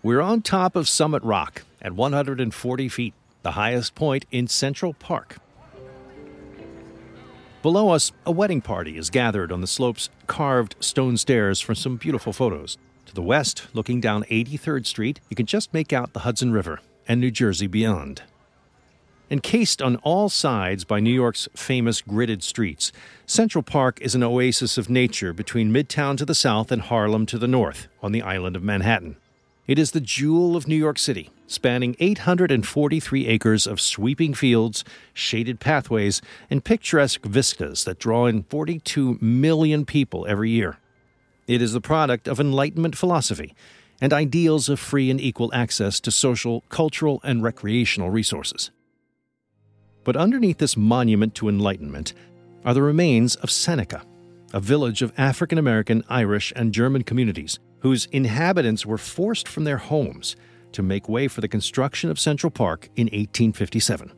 We're on top of Summit Rock at 140 feet, the highest point in Central Park. Below us, a wedding party is gathered on the slope's carved stone stairs for some beautiful photos. To the west, looking down 83rd Street, you can just make out the Hudson River and New Jersey beyond. Encased on all sides by New York's famous gridded streets, Central Park is an oasis of nature between Midtown to the south and Harlem to the north on the island of Manhattan. It is the jewel of New York City, spanning 843 acres of sweeping fields, shaded pathways, and picturesque vistas that draw in 42 million people every year. It is the product of Enlightenment philosophy and ideals of free and equal access to social, cultural, and recreational resources. But underneath this monument to Enlightenment are the remains of Seneca, a village of African American, Irish, and German communities whose inhabitants were forced from their homes to make way for the construction of Central Park in 1857.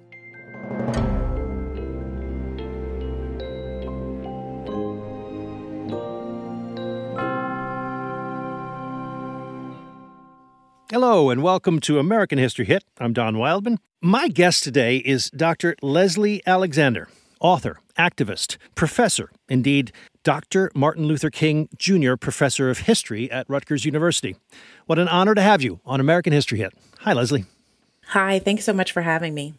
Hello, and welcome to American History Hit. I'm Don Wildman. My guest today is Dr. Leslie Alexander, author, activist, professor, indeed, Dr. Martin Luther King Jr., professor of history at Rutgers University. What an honor to have you on American History Hit. Hi, Leslie. Hi, thanks so much for having me.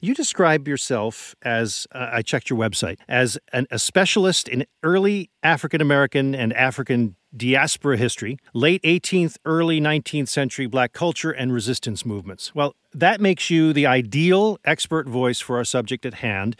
You describe yourself as, uh, I checked your website, as an, a specialist in early African American and African diaspora history, late 18th, early 19th century black culture, and resistance movements. Well, that makes you the ideal expert voice for our subject at hand,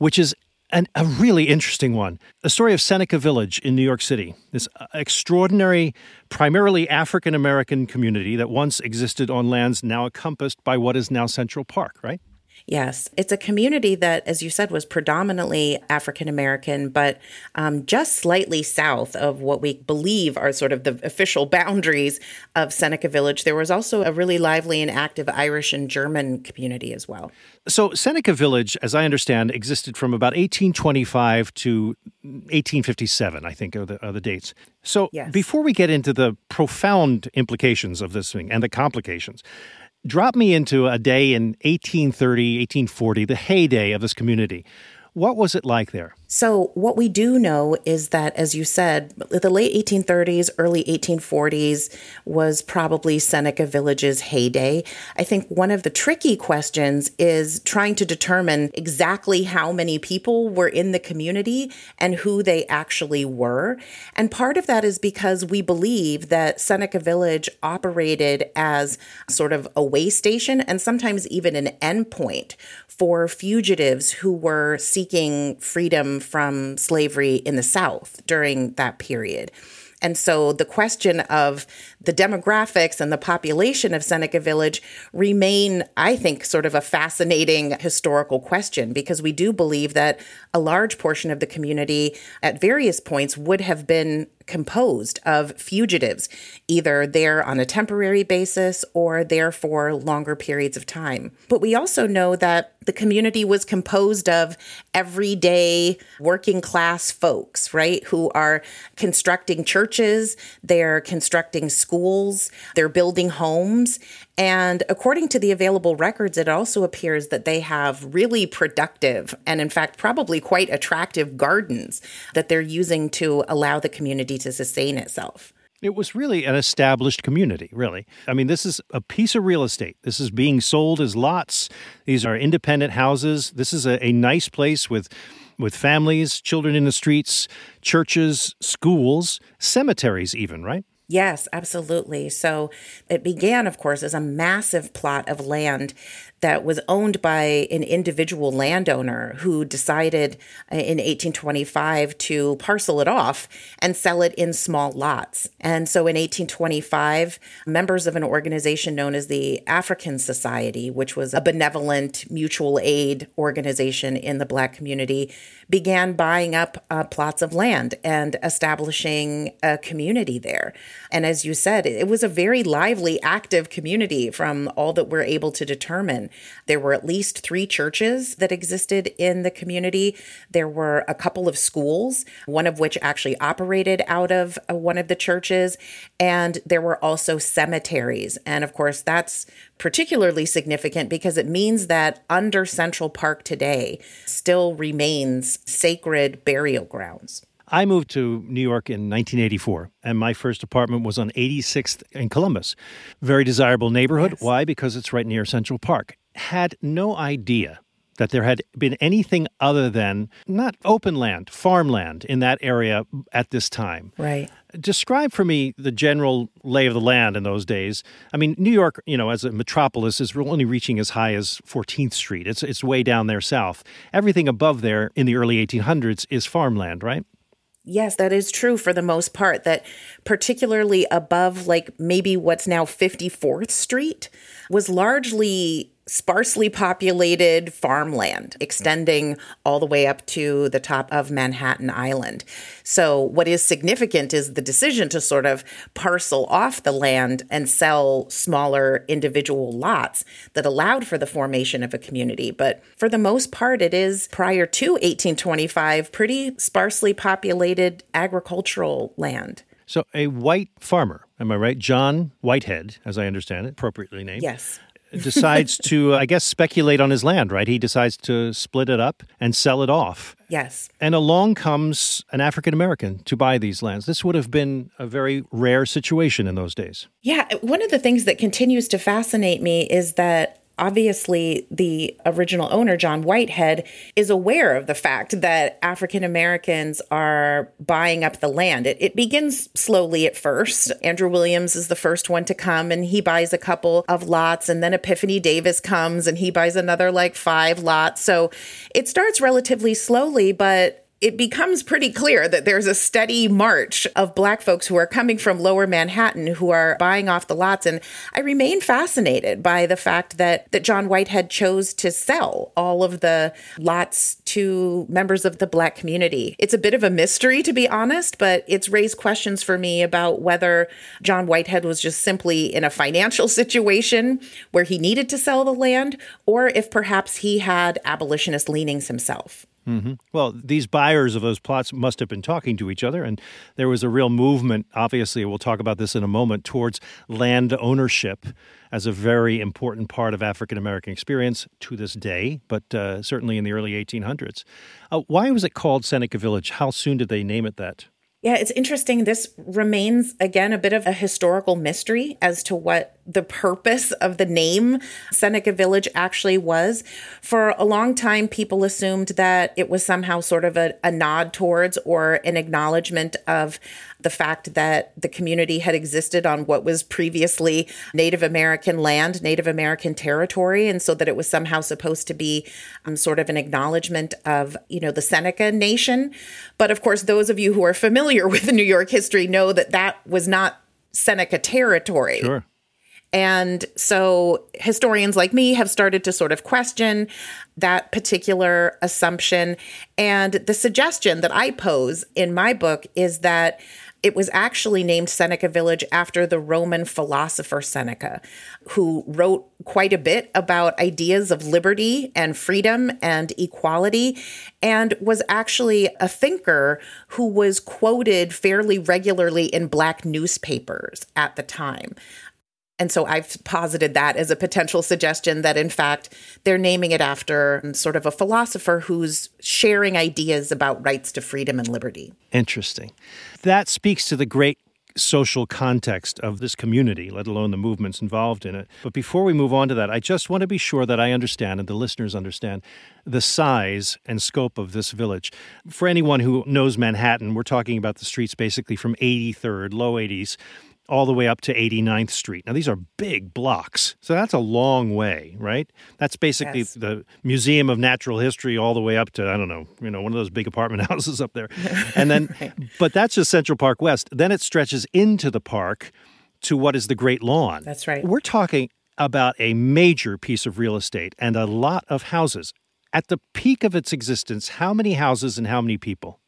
which is an, a really interesting one. The story of Seneca Village in New York City, this uh, extraordinary, primarily African American community that once existed on lands now encompassed by what is now Central Park, right? Yes, it's a community that, as you said, was predominantly African American, but um, just slightly south of what we believe are sort of the official boundaries of Seneca Village. There was also a really lively and active Irish and German community as well. So, Seneca Village, as I understand, existed from about 1825 to 1857, I think are the, are the dates. So, yes. before we get into the profound implications of this thing and the complications, drop me into a day in 1830, 1840, the heyday of this community. What was it like there? So, what we do know is that, as you said, the late 1830s, early 1840s was probably Seneca Village's heyday. I think one of the tricky questions is trying to determine exactly how many people were in the community and who they actually were. And part of that is because we believe that Seneca Village operated as sort of a way station and sometimes even an endpoint for fugitives who were seeking freedom from slavery in the South during that period. And so the question of the demographics and the population of Seneca Village remain, I think, sort of a fascinating historical question because we do believe that a large portion of the community at various points would have been composed of fugitives, either there on a temporary basis or there for longer periods of time. But we also know that the community was composed of everyday working class folks, right? Who are constructing churches, they're constructing schools, they're building homes. And according to the available records, it also appears that they have really productive and, in fact, probably quite attractive gardens that they're using to allow the community to sustain itself. It was really an established community, really. I mean, this is a piece of real estate. This is being sold as lots. These are independent houses. This is a, a nice place with with families, children in the streets, churches, schools, cemeteries, even, right? Yes, absolutely. So it began, of course, as a massive plot of land that was owned by an individual landowner who decided in 1825 to parcel it off and sell it in small lots. And so in 1825, members of an organization known as the African Society, which was a benevolent mutual aid organization in the Black community, began buying up uh, plots of land and establishing a community there. And as you said, it was a very lively, active community from all that we're able to determine. There were at least three churches that existed in the community. There were a couple of schools, one of which actually operated out of uh, one of the churches. And there were also cemeteries. And of course, that's particularly significant because it means that under Central Park today still remains sacred burial grounds. I moved to New York in 1984, and my first apartment was on 86th in Columbus. Very desirable neighborhood. Yes. Why? Because it's right near Central Park. Had no idea that there had been anything other than not open land, farmland in that area at this time. Right. Describe for me the general lay of the land in those days. I mean, New York, you know, as a metropolis is only reaching as high as 14th Street. It's it's way down there south. Everything above there in the early 1800s is farmland, right? Yes, that is true for the most part. That particularly above, like maybe what's now 54th Street, was largely sparsely populated farmland extending all the way up to the top of Manhattan Island. So, what is significant is the decision to sort of parcel off the land and sell smaller individual lots that allowed for the formation of a community. But for the most part, it is prior to 1825 pretty sparsely populated agricultural land. So, a white farmer, am I right? John Whitehead, as I understand it, appropriately named. Yes decides to, I guess, speculate on his land, right? He decides to split it up and sell it off. Yes. And along comes an African American to buy these lands. This would have been a very rare situation in those days. Yeah. One of the things that continues to fascinate me is that obviously the original owner, John Whitehead, is aware of the fact that African Americans are buying up the land. It, it, begins slowly at first. Andrew Williams is the first one to come and he buys a couple of lots, and then Epiphany Davis comes and he buys another like five lots. So it starts relatively slowly, but it becomes pretty clear that there's a steady march of black folks who are coming from lower Manhattan who are buying off the lots. And I remain fascinated by the fact that, that John Whitehead chose to sell all of the lots to members of the black community. It's a bit of a mystery, to be honest, but it's raised questions for me about whether John Whitehead was just simply in a financial situation where he needed to sell the land, or if perhaps he had abolitionist leanings himself. Mm-hmm. Well, these buyers of those plots must have been talking to each other, and there was a real movement. Obviously, we'll talk about this in a moment towards land ownership as a very important part of African American experience to this day, but uh, certainly in the early 1800s. Uh, why was it called Seneca Village? How soon did they name it that? Yeah, it's interesting. This remains, again, a bit of a historical mystery as to what the purpose of the name Seneca Village actually was. For a long time, people assumed that it was somehow sort of a, a nod towards or an acknowledgement of the fact that the community had existed on what was previously Native American land, Native American territory, and so that it was somehow supposed to be um, sort of an acknowledgement of, you know, the Seneca Nation. But of course, those of you who are familiar with New York history know that that was not Seneca territory. Sure. And so historians like me have started to sort of question that particular assumption. And the suggestion that I pose in my book is that it was actually named Seneca Village after the Roman philosopher Seneca, who wrote quite a bit about ideas of liberty and freedom and equality, and was actually a thinker who was quoted fairly regularly in Black newspapers at the time. And so I've posited that as a potential suggestion that, in fact, they're naming it after sort of a philosopher who's sharing ideas about rights to freedom and liberty. Interesting. That speaks to the great social context of this community, let alone the movements involved in it. But before we move on to that, I just want to be sure that I understand and the listeners understand the size and scope of this village. For anyone who knows Manhattan, we're talking about the streets basically from 83rd, low 80s all the way up to 89th Street. Now, these are big blocks. So that's a long way, right? That's basically Yes. the Museum of Natural History all the way up to, I don't know, you know, one of those big apartment houses up there. And then, but that's just Central Park West. Then it stretches into the park to what is the Great Lawn. That's right. We're talking about a major piece of real estate and a lot of houses. At the peak of its existence, how many houses and how many people?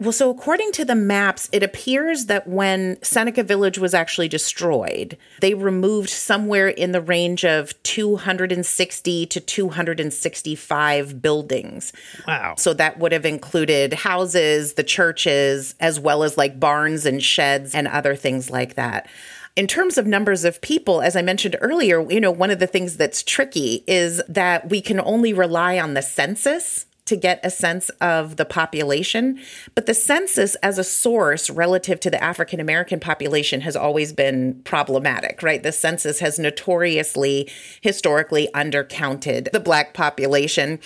Well, so according to the maps, it appears that when Seneca Village was actually destroyed, they removed somewhere in the range of 260 to 265 buildings. Wow. So that would have included houses, the churches, as well as like barns and sheds and other things like that. In terms of numbers of people, as I mentioned earlier, you know, one of the things that's tricky is that we can only rely on the census to get a sense of the population. But the census as a source relative to the African American population has always been problematic, right? The census has notoriously, historically undercounted the Black population.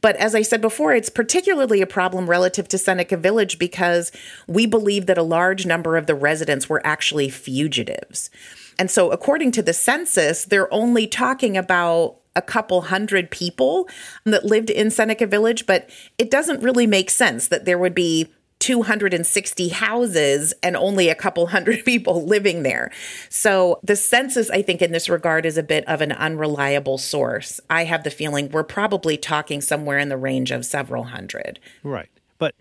But as I said before, it's particularly a problem relative to Seneca Village because we believe that a large number of the residents were actually fugitives. And so, according to the census, they're only talking about a couple hundred people that lived in Seneca Village, but it doesn't really make sense that there would be 260 houses and only a couple hundred people living there. So the census, I think, in this regard is a bit of an unreliable source. I have the feeling we're probably talking somewhere in the range of several hundred. Right. But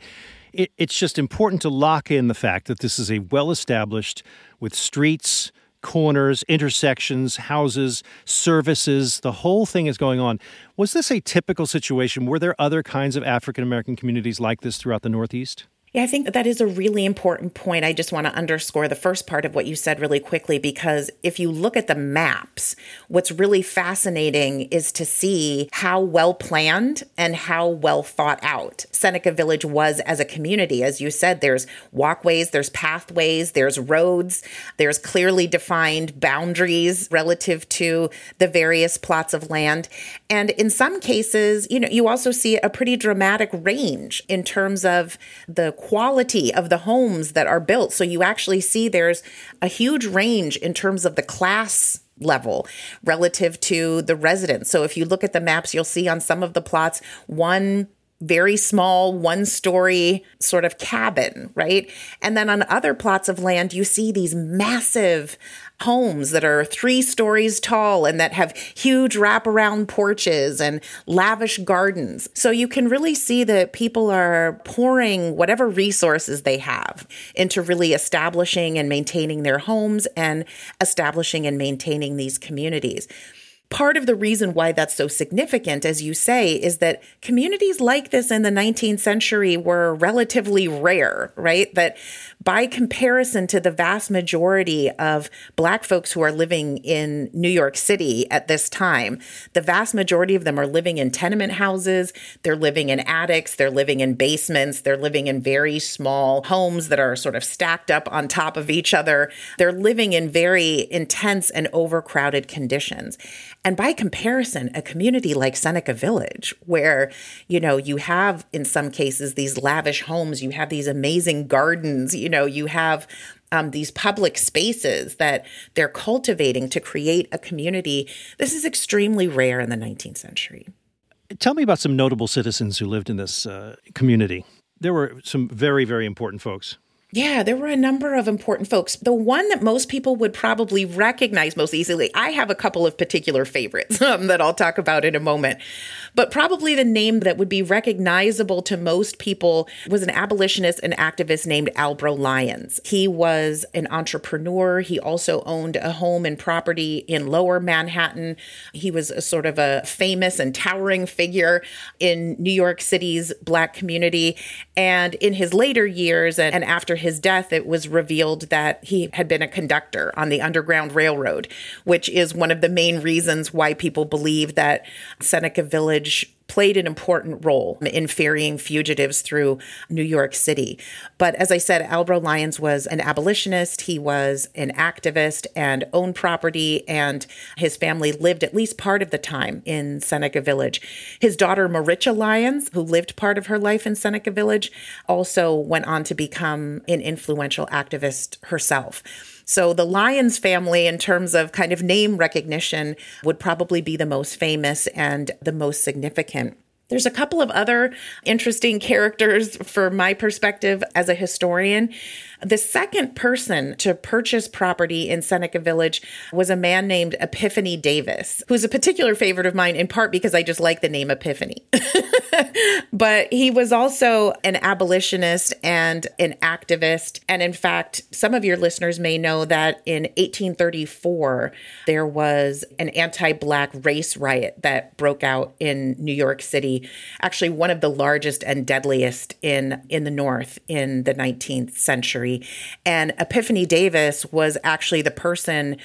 it, it's just important to lock in the fact that this is a well established with streets, corners, intersections, houses, services, the whole thing is going on. Was this a typical situation? Were there other kinds of African American communities like this throughout the Northeast? Yeah, I think that, that is a really important point. I just want to underscore the first part of what you said really quickly because if you look at the maps, what's really fascinating is to see how well planned and how well thought out Seneca Village was as a community. As you said, there's walkways, there's pathways, there's roads, there's clearly defined boundaries relative to the various plots of land. And in some cases, you know, you also see a pretty dramatic range in terms of the quality of the homes that are built. So you actually see there's a huge range in terms of the class level relative to the residents. So if you look at the maps, you'll see on some of the plots one very small one story sort of cabin, right? And then on other plots of land, you see these massive homes that are three stories tall and that have huge wraparound porches and lavish gardens. So you can really see that people are pouring whatever resources they have into really establishing and maintaining their homes and establishing and maintaining these communities. Part of the reason why that's so significant, as you say, is that communities like this in the 19th century were relatively rare, right? That by comparison to the vast majority of Black folks who are living in New York City at this time, the vast majority of them are living in tenement houses, they're living in attics, they're living in basements, they're living in very small homes that are sort of stacked up on top of each other. They're living in very intense and overcrowded conditions. And by comparison, a community like Seneca Village, where, you know, you have in some cases these lavish homes, you have these amazing gardens, you know, you have um, these public spaces that they're cultivating to create a community. This is extremely rare in the 19th century. Tell me about some notable citizens who lived in this uh, community. There were some very, very important folks. Yeah, there were a number of important folks. The one that most people would probably recognize most easily, I have a couple of particular favorites um, that I'll talk about in a moment. But probably the name that would be recognizable to most people was an abolitionist and activist named Albro Lyons. He was an entrepreneur. He also owned a home and property in lower Manhattan. He was a sort of a famous and towering figure in New York City's Black community. And in his later years and, after his death, it was revealed that he had been a conductor on the Underground Railroad, which is one of the main reasons why people believe that Seneca Village played an important role in ferrying fugitives through New York City. But as I said, Albro Lyons was an abolitionist, he was an activist and owned property, and his family lived at least part of the time in Seneca Village. His daughter, Maritcha Lyons, who lived part of her life in Seneca Village, also went on to become an influential activist herself. So the Lyons family, in terms of kind of name recognition, would probably be the most famous and the most significant. There's a couple of other interesting characters for my perspective as a historian. The second person to purchase property in Seneca Village was a man named Epiphany Davis, who's a particular favorite of mine in part because I just like the name Epiphany. but he was also an abolitionist and an activist. And in fact, some of your listeners may know that in 1834, there was an anti Black race riot that broke out in New York City, actually, one of the largest and deadliest in, in the North in the 19th century. And Epiphany Davis was actually the person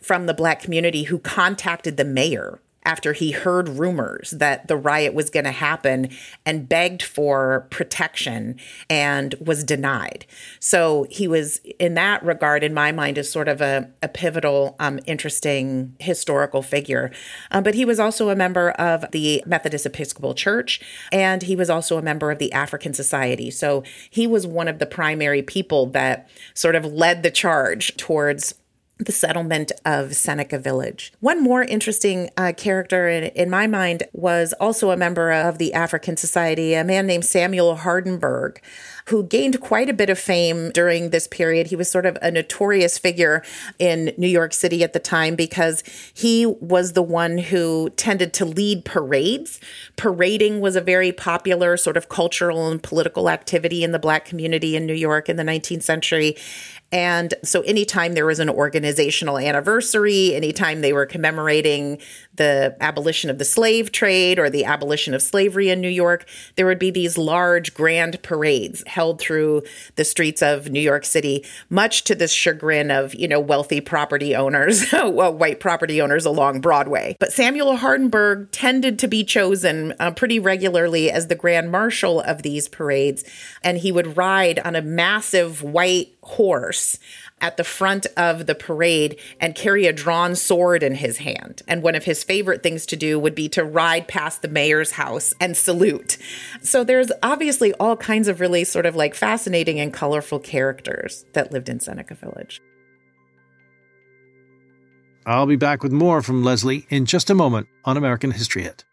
from the Black community who contacted the mayor after he heard rumors that the riot was going to happen and begged for protection and was denied. So he was, in that regard, in my mind, is sort of a, a pivotal, um, interesting historical figure. Um, but he was also a member of the Methodist Episcopal Church and he was also a member of the African Society. So he was one of the primary people that sort of led the charge towards the settlement of Seneca Village. One more interesting uh, character in, in, my mind was also a member of the African Society, a man named Samuel Hardenburgh, who gained quite a bit of fame during this period. He was sort of a notorious figure in New York City at the time because he was the one who tended to lead parades. Parading was a very popular sort of cultural and political activity in the Black community in New York in the 19th century. And so, anytime there was an organizational anniversary, anytime they were commemorating the abolition of the slave trade or the abolition of slavery in New York, there would be these large grand parades held through the streets of New York City, much to the chagrin of, you know, wealthy property owners, white property owners along Broadway. But Samuel Hardenburgh tended to be chosen uh, pretty regularly as the grand marshal of these parades, and he would ride on a massive white horse at the front of the parade and carry a drawn sword in his hand. And one of his favorite things to do would be to ride past the mayor's house and salute. So there's obviously all kinds of really sort of like fascinating and colorful characters that lived in Seneca Village. I'll be back with more from Leslie in just a moment on American History Hit.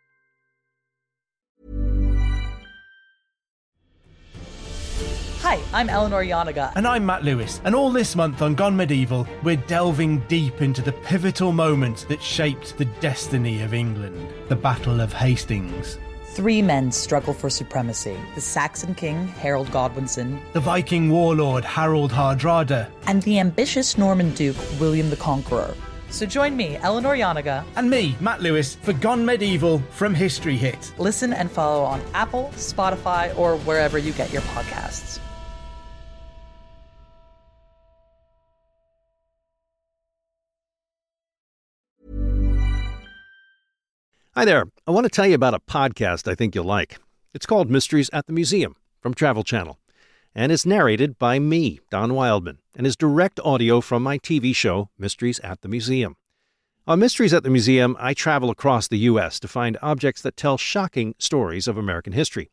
Hi, I'm Eleanor Janega. And I'm Matt Lewis. And all this month on Gone Medieval, we're delving deep into the pivotal moment that shaped the destiny of England the Battle of Hastings. Three men struggle for supremacy the Saxon king, Harold Godwinson, the Viking warlord, Harold Hardrada, and the ambitious Norman duke, William the Conqueror. So join me, Eleanor Janega, and me, Matt Lewis, for Gone Medieval from History Hit. Listen and follow on Apple, Spotify, or wherever you get your podcasts. Hi there. I want to tell you about a podcast I think you'll like. It's called Mysteries at the Museum from Travel Channel, and it's narrated by me, Don Wildman, and is direct audio from my TV show, Mysteries at the Museum. On Mysteries at the Museum, I travel across the U.S. to find objects that tell shocking stories of American history.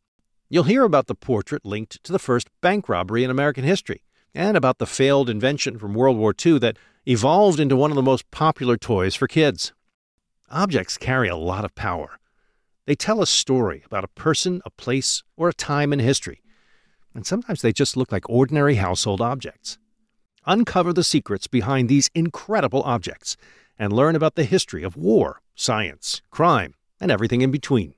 You'll hear about the portrait linked to the first bank robbery in American history, and about the failed invention from World War II that evolved into one of the most popular toys for kids. Objects carry a lot of power. They tell a story about a person, a place, or a time in history. And sometimes they just look like ordinary household objects. Uncover the secrets behind these incredible objects and learn about the history of war, science, crime, and everything in between.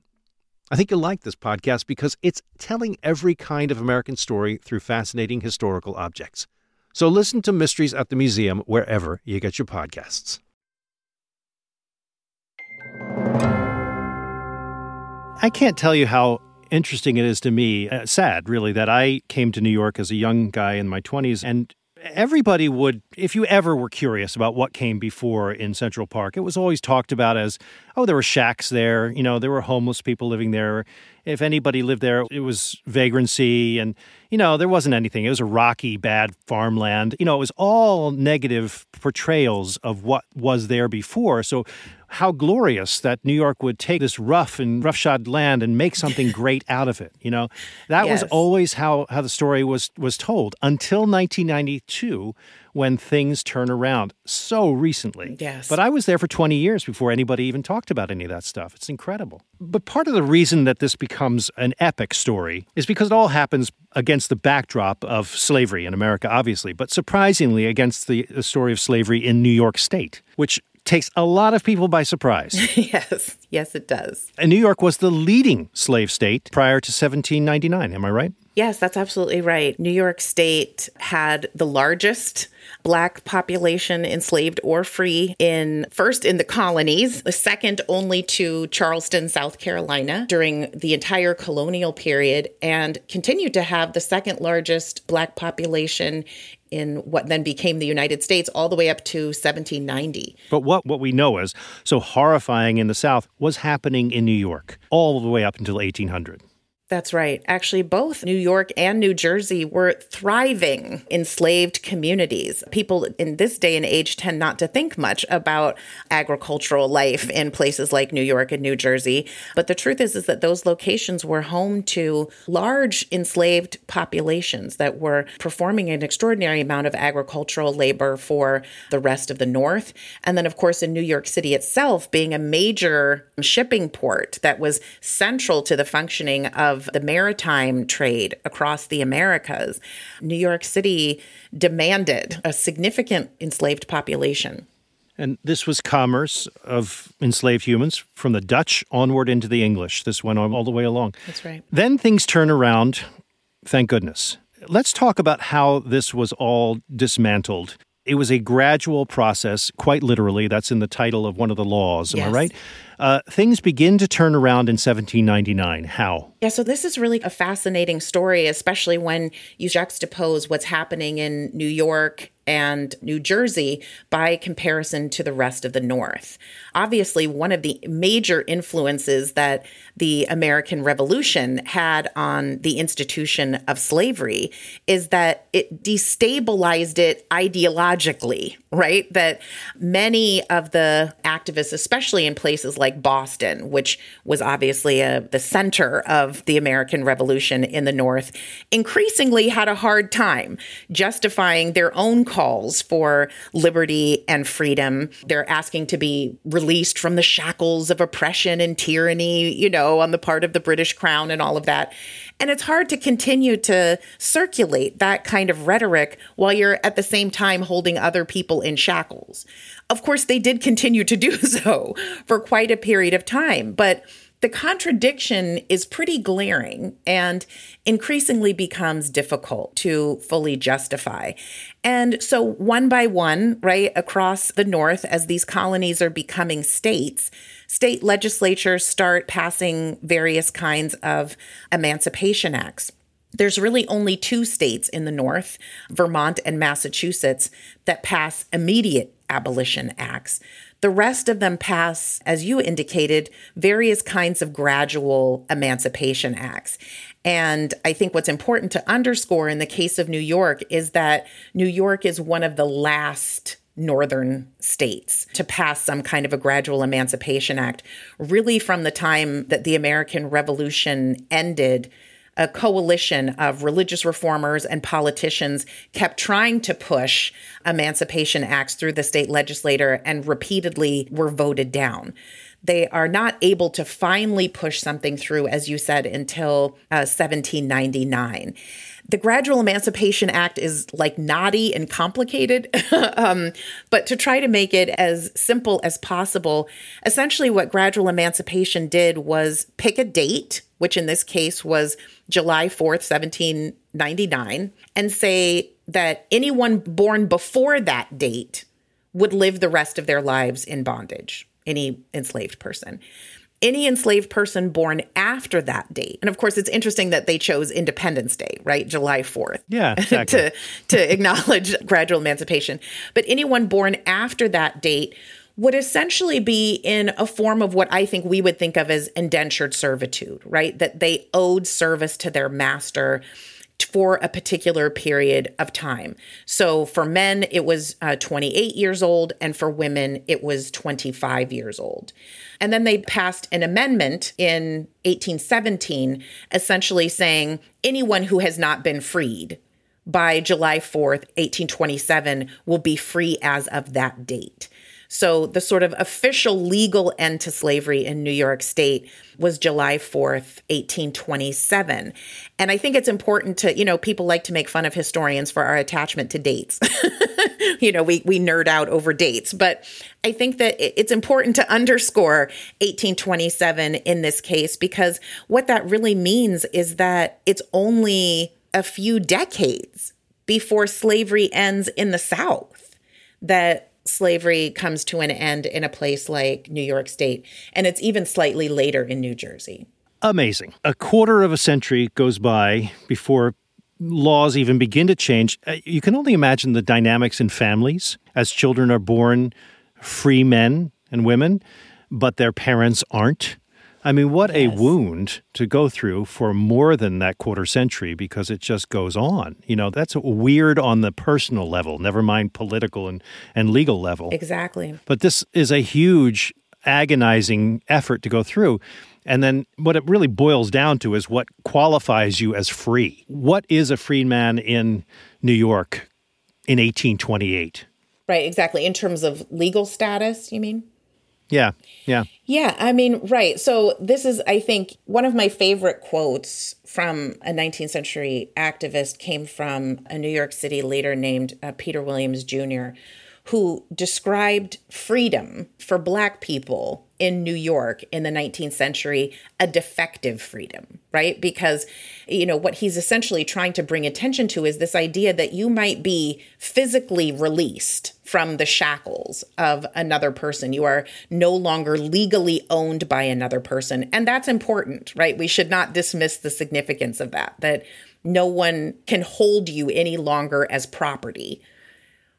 I think you'll like this podcast because it's telling every kind of American story through fascinating historical objects. So listen to Mysteries at the Museum wherever you get your podcasts. I can't tell you how interesting it is to me, uh, sad really, that I came to New York as a young guy in my 20s and everybody would, if you ever were curious about what came before in Central Park, it was always talked about as, oh, there were shacks there. You know, there were homeless people living there. If anybody lived there, it was vagrancy. And, you know, there wasn't anything. It was a rocky, bad farmland. You know, it was all negative portrayals of what was there before. So how glorious that New York would take this rough and roughshod land and make something great out of it. You know, that yes. was always how, how the story was was told until 1992 when things turn around so recently. Yes. But I was there for 20 years before anybody even talked about any of that stuff. It's incredible. But part of the reason that this becomes an epic story is because it all happens against the backdrop of slavery in America, obviously, but surprisingly against the, the story of slavery in New York State, which takes a lot of people by surprise. yes, yes, it does. And New York was the leading slave state prior to 1799. Am I right? Yes, that's absolutely right. New York State had the largest black population enslaved or free in first in the colonies, second only to Charleston, South Carolina during the entire colonial period and continued to have the second largest black population in what then became the United States all the way up to 1790. But what, what we know is so horrifying in the South was happening in New York all the way up until 1800. That's right. Actually, both New York and New Jersey were thriving enslaved communities. People in this day and age tend not to think much about agricultural life in places like New York and New Jersey. But the truth is, is that those locations were home to large enslaved populations that were performing an extraordinary amount of agricultural labor for the rest of the North. And then, of course, in New York City itself, being a major shipping port that was central to the functioning of the maritime trade across the Americas, New York City demanded a significant enslaved population. And this was commerce of enslaved humans from the Dutch onward into the English. This went on all the way along. That's right. Then things turn around, thank goodness. Let's talk about how this was all dismantled. It was a gradual process, quite literally. That's in the title of one of the laws. Am yes. I right? Uh, things begin to turn around in 1799. How? Yeah, so this is really a fascinating story, especially when you juxtapose what's happening in New York and New Jersey by comparison to the rest of the North. Obviously, one of the major influences that the American Revolution had on the institution of slavery is that it destabilized it ideologically, right? That many of the activists, especially in places like Boston, which was obviously a, the center of the American Revolution in the North, increasingly had a hard time justifying their own calls for liberty and freedom. They're asking to be released from the shackles of oppression and tyranny, you know, on the part of the British crown and all of that. And it's hard to continue to circulate that kind of rhetoric while you're at the same time holding other people in shackles. Of course, they did continue to do so for quite a period of time, but the contradiction is pretty glaring and increasingly becomes difficult to fully justify. And so, one by one, right across the North, as these colonies are becoming states, state legislatures start passing various kinds of emancipation acts. There's really only two states in the North, Vermont and Massachusetts, that pass immediate abolition acts. The rest of them pass, as you indicated, various kinds of gradual emancipation acts. And I think what's important to underscore in the case of New York is that New York is one of the last northern states to pass some kind of a gradual emancipation act, really from the time that the American Revolution ended a coalition of religious reformers and politicians kept trying to push emancipation acts through the state legislature and repeatedly were voted down. They are not able to finally push something through, as you said, until uh, 1799 the Gradual Emancipation Act is like knotty and complicated, um, but to try to make it as simple as possible, essentially what gradual emancipation did was pick a date, which in this case was July 4th, 1799, and say that anyone born before that date would live the rest of their lives in bondage, any enslaved person. Any enslaved person born after that date, and of course, it's interesting that they chose Independence Day, right, July fourth, yeah, exactly. to to acknowledge gradual emancipation. But anyone born after that date would essentially be in a form of what I think we would think of as indentured servitude, right? That they owed service to their master for a particular period of time. So for men, it was uh, 28 years old, and for women, it was 25 years old. And then they passed an amendment in 1817, essentially saying anyone who has not been freed by July 4th, 1827, will be free as of that date. So the sort of official legal end to slavery in New York State was July 4th, 1827. And I think it's important to, you know, people like to make fun of historians for our attachment to dates. you know, we, we nerd out over dates, but I think that it's important to underscore 1827 in this case because what that really means is that it's only a few decades before slavery ends in the South that slavery comes to an end in a place like New York State, and it's even slightly later in New Jersey. Amazing. A quarter of a century goes by before laws even begin to change. Uh, you can only imagine the dynamics in families as children are born free men and women, but their parents aren't. I mean, what yes. a wound to go through for more than that quarter century because it just goes on. You know, that's weird on the personal level, never mind political and, and legal level. Exactly. But this is a huge, agonizing effort to go through. And then what it really boils down to is what qualifies you as free. What is a free man in New York in 1828? Right, exactly. In terms of legal status, you mean? Yeah, yeah. Yeah, I mean, right. So, this is, I think, one of my favorite quotes from a 19th century activist came from a New York City leader named uh, Peter Williams Jr., who described freedom for Black people in New York in the 19th century a defective freedom, right? Because, you know, what he's essentially trying to bring attention to is this idea that you might be physically released from the shackles of another person. You are no longer legally owned by another person. And that's important, right? We should not dismiss the significance of that, that no one can hold you any longer as property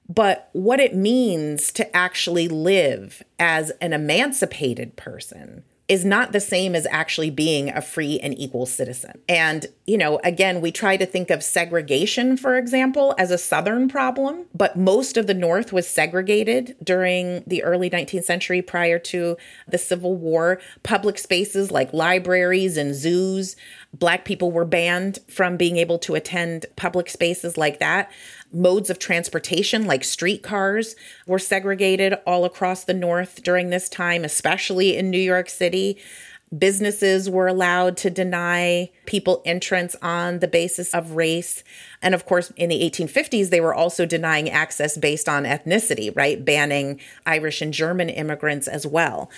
but what it means to actually live as an emancipated person is not the same as actually being a free and equal citizen. And, you know, again, we try to think of segregation, for example, as a Southern problem, but most of the North was segregated during the early 19th century prior to the Civil War. Public spaces like libraries and zoos, Black people were banned from being able to attend public spaces like that modes of transportation like streetcars were segregated all across the north during this time especially in New York City. Businesses were allowed to deny people entrance on the basis of race. And of course in the 1850s they were also denying access based on ethnicity right? Banning Irish and German immigrants as well.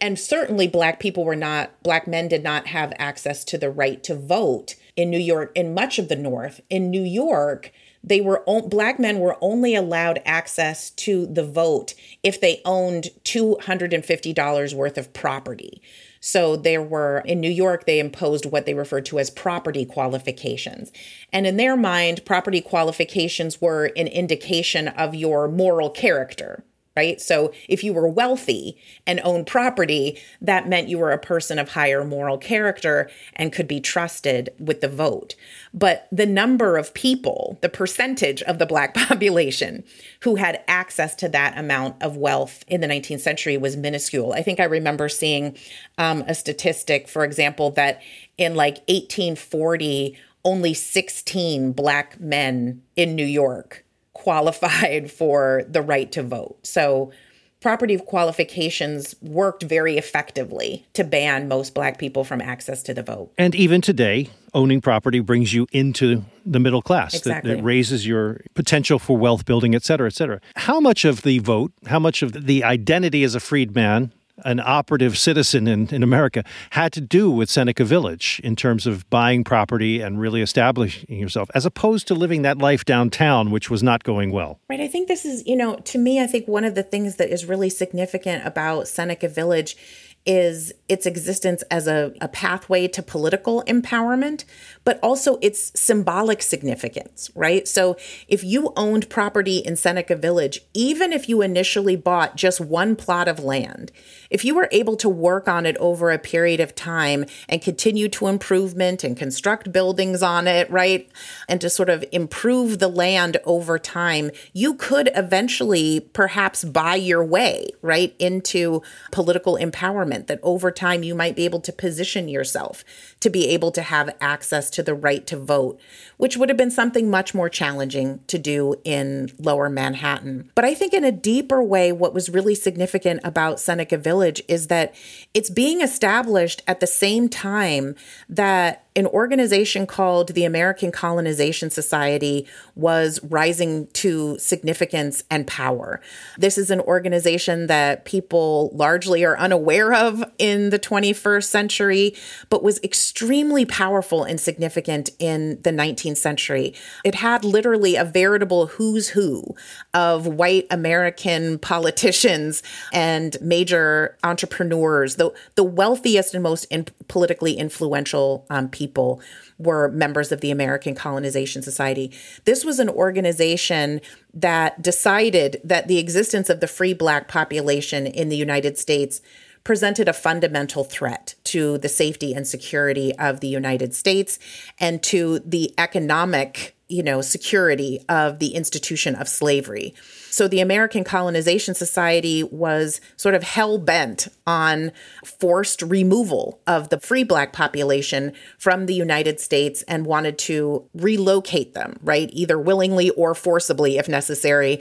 And certainly black people were not black men did not have access to the right to vote in New York in much of the north. In New York they were black men were only allowed access to the vote if they owned $250 worth of property. So there were in New York they imposed what they referred to as property qualifications. And in their mind property qualifications were an indication of your moral character right? So if you were wealthy and owned property, that meant you were a person of higher moral character and could be trusted with the vote. But the number of people, the percentage of the Black population who had access to that amount of wealth in the 19th century was minuscule. I think I remember seeing um, a statistic, for example, that in like 1840, only 16 Black men in New York qualified for the right to vote. So property qualifications worked very effectively to ban most black people from access to the vote. And even today, owning property brings you into the middle class. Exactly. That, that raises your potential for wealth building, et cetera, et cetera. How much of the vote, how much of the identity as a freed man an operative citizen in, in America had to do with Seneca Village in terms of buying property and really establishing yourself, as opposed to living that life downtown, which was not going well. Right. I think this is, you know, to me, I think one of the things that is really significant about Seneca Village is its existence as a, a pathway to political empowerment, but also its symbolic significance, right? So if you owned property in Seneca Village, even if you initially bought just one plot of land, if you were able to work on it over a period of time and continue to improvement and construct buildings on it, right? And to sort of improve the land over time, you could eventually perhaps buy your way, right, into political empowerment that over time you might be able to position yourself to be able to have access to the right to vote, which would have been something much more challenging to do in lower Manhattan. But I think in a deeper way, what was really significant about Seneca Village is that it's being established at the same time that an organization called the American Colonization Society was rising to significance and power. This is an organization that people largely are unaware of in the 21st century, but was extremely powerful and significant in the 19th century. It had literally a veritable who's who of white American politicians and major entrepreneurs, the, the wealthiest and most in, politically influential um, people people were members of the American Colonization Society. This was an organization that decided that the existence of the free black population in the United States presented a fundamental threat to the safety and security of the United States and to the economic, you know, security of the institution of slavery. So the American Colonization Society was sort of hell bent on forced removal of the free black population from the United States and wanted to relocate them, right? Either willingly or forcibly, if necessary,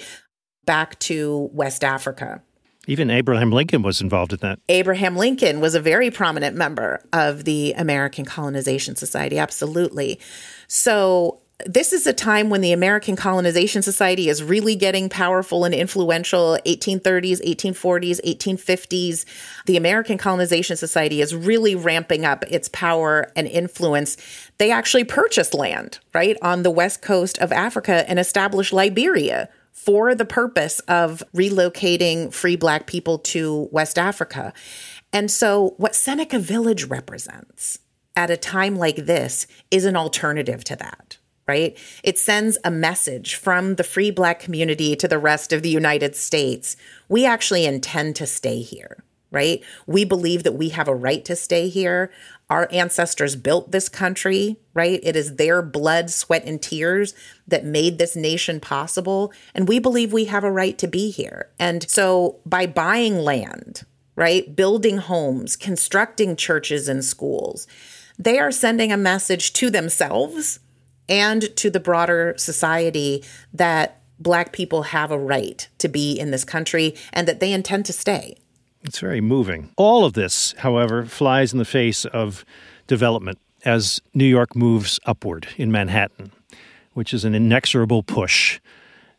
back to West Africa. Even Abraham Lincoln was involved in that. Abraham Lincoln was a very prominent member of the American Colonization Society, absolutely. So this is a time when the American Colonization Society is really getting powerful and influential 1830s, 1840s, 1850s. The American Colonization Society is really ramping up its power and influence. They actually purchased land, right, on the west coast of Africa and established Liberia for the purpose of relocating free black people to West Africa. And so, what Seneca Village represents at a time like this is an alternative to that right? It sends a message from the free black community to the rest of the United States. We actually intend to stay here, right? We believe that we have a right to stay here. Our ancestors built this country, right? It is their blood, sweat, and tears that made this nation possible. And we believe we have a right to be here. And so by buying land, right, building homes, constructing churches and schools, they are sending a message to themselves and to the broader society that Black people have a right to be in this country and that they intend to stay. It's very moving. All of this, however, flies in the face of development as New York moves upward in Manhattan, which is an inexorable push.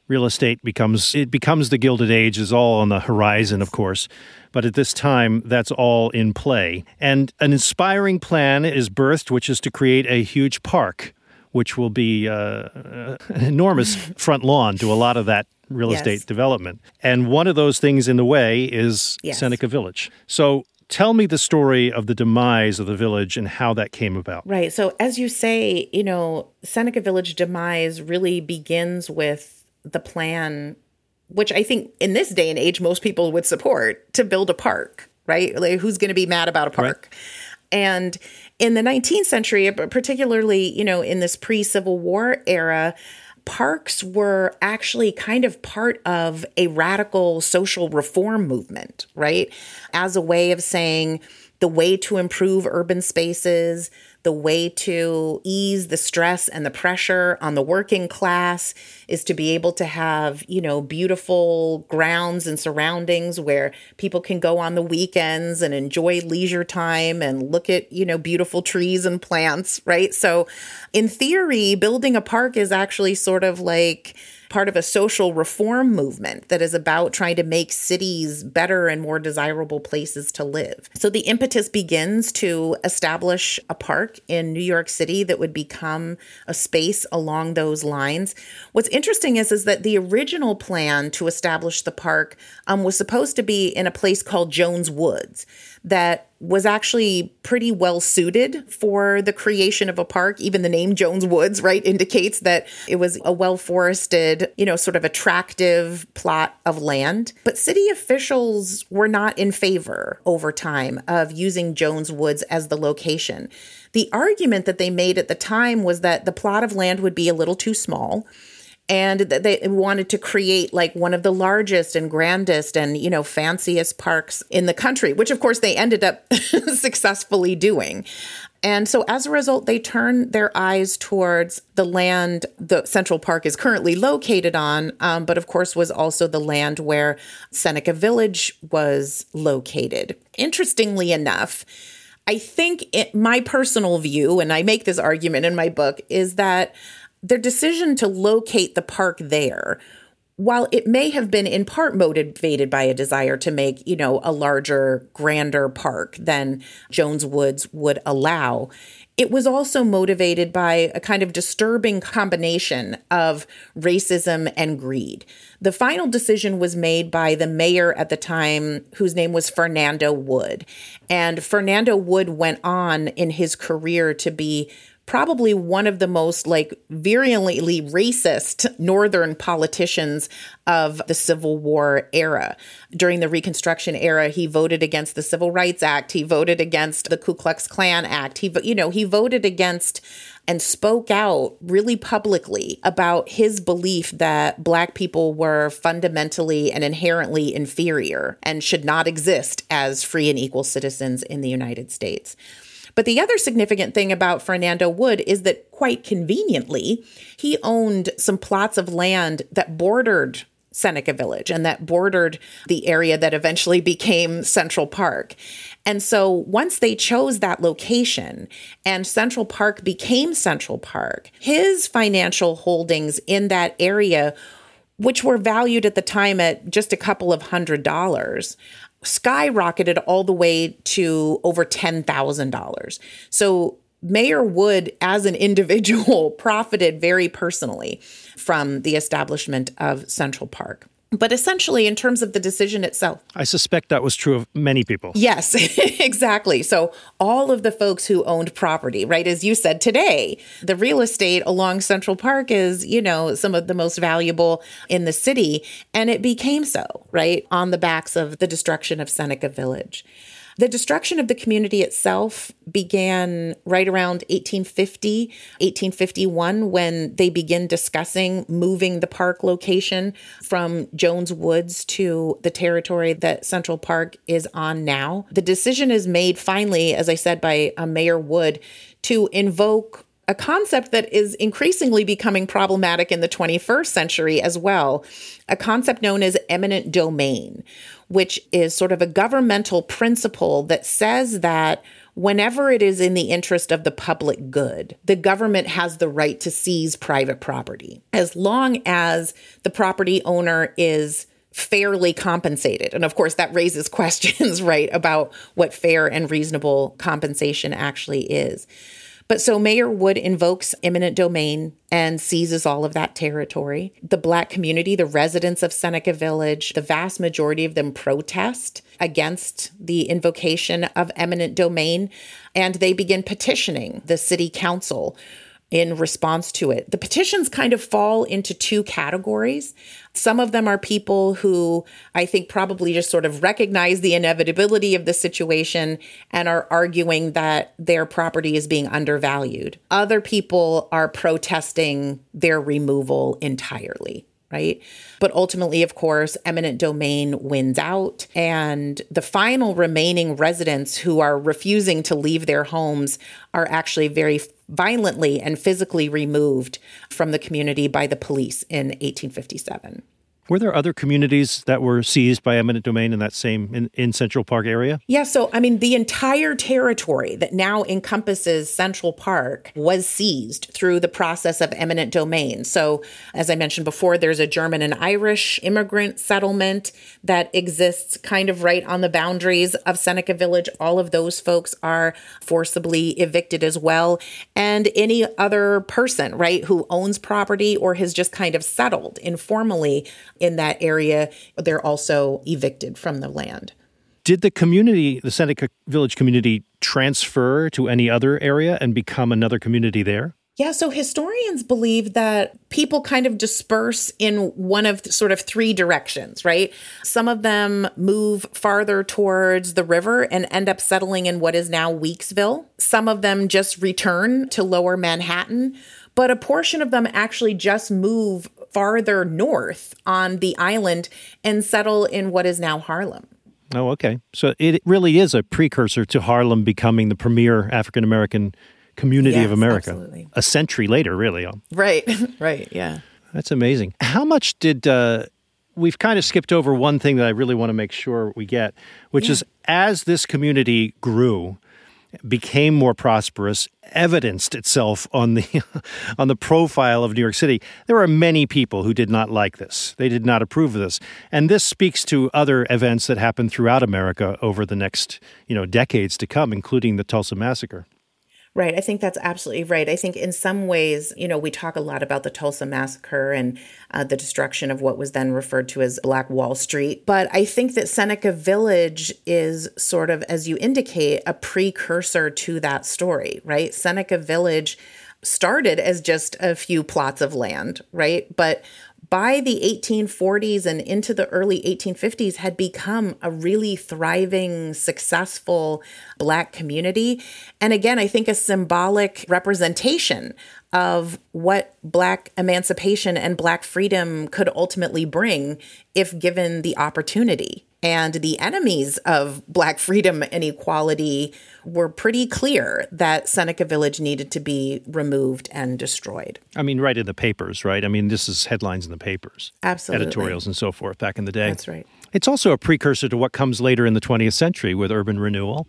Real estate becomes it becomes the Gilded Age is all on the horizon, of course, but at this time that's all in play. And an inspiring plan is birthed, which is to create a huge park which will be uh, an enormous front lawn to a lot of that real yes. estate development. And one of those things in the way is yes. Seneca Village. So tell me the story of the demise of the village and how that came about. Right. So, as you say, you know, Seneca Village demise really begins with the plan, which I think in this day and age, most people would support to build a park, right? Like, who's going to be mad about a park? Right. And in the 19th century, particularly, you know, in this pre Civil War era, parks were actually kind of part of a radical social reform movement, right? As a way of saying the way to improve urban spaces, the way to ease the stress and the pressure on the working class is to be able to have, you know, beautiful grounds and surroundings where people can go on the weekends and enjoy leisure time and look at, you know, beautiful trees and plants, right? So, in theory, building a park is actually sort of like part of a social reform movement that is about trying to make cities better and more desirable places to live. So the impetus begins to establish a park in New York City that would become a space along those lines. What's interesting is, is that the original plan to establish the park um, was supposed to be in a place called Jones Woods that was actually pretty well suited for the creation of a park. Even the name Jones Woods, right, indicates that it was a well forested, you know, sort of attractive plot of land. But city officials were not in favor over time of using Jones Woods as the location. The argument that they made at the time was that the plot of land would be a little too small and they wanted to create like one of the largest and grandest and you know fanciest parks in the country which of course they ended up successfully doing and so as a result, they turn their eyes towards the land the Central Park is currently located on, um, but of course was also the land where Seneca Village was located. Interestingly enough, I think it, my personal view, and I make this argument in my book, is that their decision to locate the park there while it may have been in part motivated by a desire to make, you know, a larger, grander park than Jones Woods would allow, it was also motivated by a kind of disturbing combination of racism and greed. The final decision was made by the mayor at the time, whose name was Fernando Wood. And Fernando Wood went on in his career to be probably one of the most like virulently racist northern politicians of the Civil War era. During the Reconstruction era, he voted against the Civil Rights Act. He voted against the Ku Klux Klan Act. He, you know, he voted against and spoke out really publicly about his belief that Black people were fundamentally and inherently inferior and should not exist as free and equal citizens in the United States. But the other significant thing about Fernando Wood is that quite conveniently, he owned some plots of land that bordered Seneca Village and that bordered the area that eventually became Central Park. And so once they chose that location and Central Park became Central Park, his financial holdings in that area, which were valued at the time at just a couple of hundred dollars, skyrocketed all the way to over $10,000. So Mayor Wood, as an individual, profited very personally from the establishment of Central Park. But essentially, in terms of the decision itself, I suspect that was true of many people. Yes, exactly. So, all of the folks who owned property, right, as you said today, the real estate along Central Park is, you know, some of the most valuable in the city. And it became so, right, on the backs of the destruction of Seneca Village. The destruction of the community itself began right around 1850, 1851, when they begin discussing moving the park location from Jones Woods to the territory that Central Park is on now. The decision is made finally, as I said, by uh, Mayor Wood to invoke a concept that is increasingly becoming problematic in the 21st century as well, a concept known as eminent domain, which is sort of a governmental principle that says that whenever it is in the interest of the public good, the government has the right to seize private property, as long as the property owner is fairly compensated. And of course, that raises questions, right, about what fair and reasonable compensation actually is. But so Mayor Wood invokes eminent domain and seizes all of that territory. The Black community, the residents of Seneca Village, the vast majority of them protest against the invocation of eminent domain, and they begin petitioning the city council in response to it. The petitions kind of fall into two categories. Some of them are people who I think probably just sort of recognize the inevitability of the situation and are arguing that their property is being undervalued. Other people are protesting their removal entirely right? But ultimately, of course, eminent domain wins out. And the final remaining residents who are refusing to leave their homes are actually very violently and physically removed from the community by the police in 1857. Were there other communities that were seized by eminent domain in that same in, in, Central Park area? Yeah, so I mean the entire territory that now encompasses Central Park was seized through the process of eminent domain. So as I mentioned before, there's a German and Irish immigrant settlement that exists kind of right on the boundaries of Seneca Village. All of those folks are forcibly evicted as well. And any other person, right, who owns property or has just kind of settled informally in that area, they're also evicted from the land. Did the community, the Seneca Village community, transfer to any other area and become another community there? Yeah, so historians believe that people kind of disperse in one of sort of three directions, right? Some of them move farther towards the river and end up settling in what is now Weeksville. Some of them just return to lower Manhattan, but a portion of them actually just move farther north on the island and settle in what is now Harlem. Oh, okay. So it really is a precursor to Harlem becoming the premier African American community Yes, of America. absolutely. A century later, really. Right, right, yeah. That's amazing. How much did uh, we've kind of skipped over one thing that I really want to make sure we get, which is as this community grew, became more prosperous, evidenced itself on the on the profile of New York City. There were many people who did not like this. They did not approve of this. And this speaks to other events that happened throughout America over the next, you know, decades to come, including the Tulsa massacre. Right. I think that's absolutely right. I think in some ways, you know, we talk a lot about the Tulsa massacre and uh, the destruction of what was then referred to as Black Wall Street. But I think that Seneca Village is sort of, as you indicate, a precursor to that story, right? Seneca Village started as just a few plots of land, right? But by the 1840s and into the early 1850s had become a really thriving, successful Black community. And again, I think a symbolic representation of what Black emancipation and Black freedom could ultimately bring if given the opportunity. And the enemies of Black freedom and equality were pretty clear that Seneca Village needed to be removed and destroyed. I mean, right in the papers, right? I mean, this is headlines in the papers, Absolutely. editorials, and so forth back in the day. That's right. It's also a precursor to what comes later in the 20th century with urban renewal.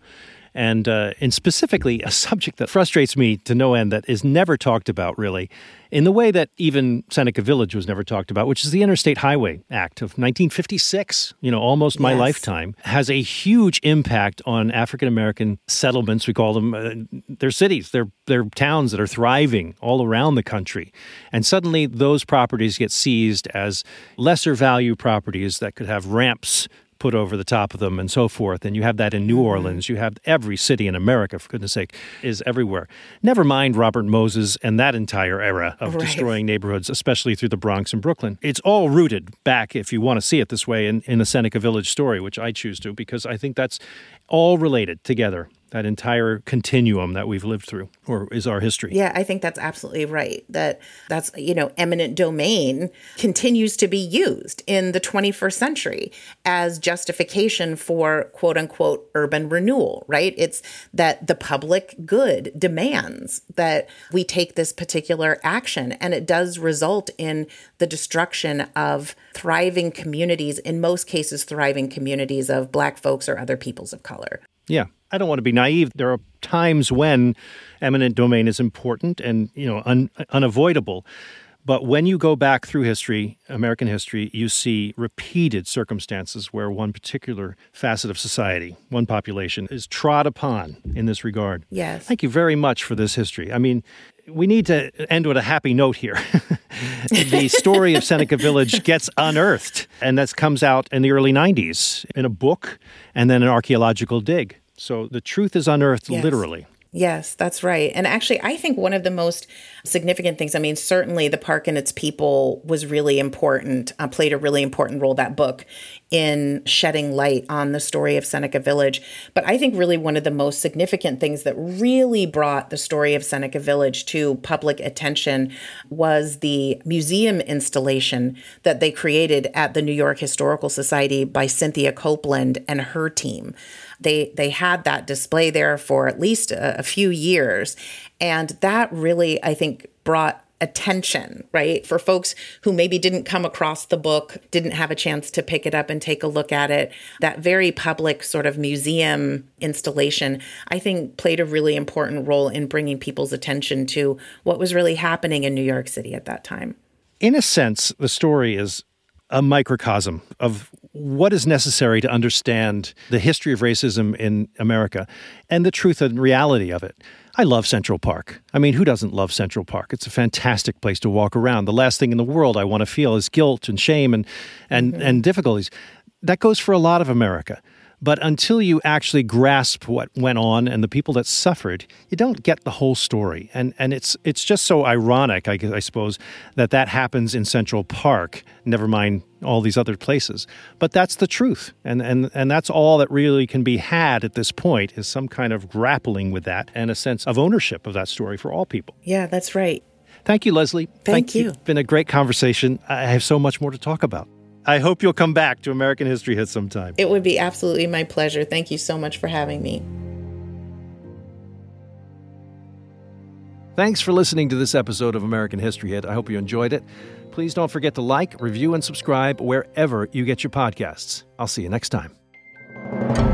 And, uh, and specifically, a subject that frustrates me to no end that is never talked about, really, in the way that even Seneca Village was never talked about, which is the Interstate Highway Act of 1956, you know, almost my Yes. lifetime, has a huge impact on African American settlements. We call them, uh, they're cities, they're, they're towns that are thriving all around the country. And suddenly those properties get seized as lesser value properties that could have ramps put over the top of them and so forth. And you have that in New mm-hmm. Orleans. You have every city in America, for goodness sake, is everywhere. Never mind Robert Moses and that entire era of Right. destroying neighborhoods, especially through the Bronx and Brooklyn. It's all rooted back, if you want to see it this way, in, in the Seneca Village story, which I choose to, because I think that's all related together. That entire continuum that we've lived through, or is our history. Yeah, I think that's absolutely right. That that's you know, eminent domain continues to be used in the 21st century as justification for quote unquote urban renewal, right? It's that the public good demands that we take this particular action and it does result in the destruction of thriving communities, in most cases thriving communities of black folks or other peoples of color. Yeah. I don't want to be naive. There are times when eminent domain is important and, you know, un- unavoidable. But when you go back through history, American history, you see repeated circumstances where one particular facet of society, one population, is trod upon in this regard. Yes. Thank you very much for this history. I mean, we need to end with a happy note here. the story of Seneca Village gets unearthed, and that comes out in the early 90s in a book and then an archaeological dig. So the truth is unearthed Yes. literally. Yes, that's right. And actually, I think one of the most significant things, I mean, certainly the park and its people was really important, uh, played a really important role, that book, in shedding light on the story of Seneca Village. But I think really one of the most significant things that really brought the story of Seneca Village to public attention was the museum installation that they created at the New York Historical Society by Cynthia Copeland and her team they they had that display there for at least a, a few years. And that really i think brought attention right for folks who maybe didn't come across the book didn't have a chance to pick it up and take a look at it. That very public sort of museum installation i think played a really important role in bringing people's attention to what was really happening in new york city at that time. In a sense, the story is a microcosm of what is necessary to understand the history of racism in America and the truth and reality of it. I love Central Park. I mean, who doesn't love Central Park? It's a fantastic place to walk around. The last thing in the world I want to feel is guilt and shame and and, mm-hmm. and difficulties. That goes for a lot of America. But until you actually grasp what went on and the people that suffered, you don't get the whole story. And and it's it's just so ironic, I, I suppose, that that happens in Central Park. Never mind all these other places. But that's the truth, and and and that's all that really can be had at this point is some kind of grappling with that and a sense of ownership of that story for all people. yeah that's right Thank you, Leslie. Thank you. It's been a great conversation. I have so much more to talk about. I hope you'll come back to American History Hit sometime. It would be absolutely my pleasure. Thank you so much for having me. Thanks for listening to this episode of American History Hit. I hope you enjoyed it. Please don't forget to like, review, and subscribe wherever you get your podcasts. I'll see you next time.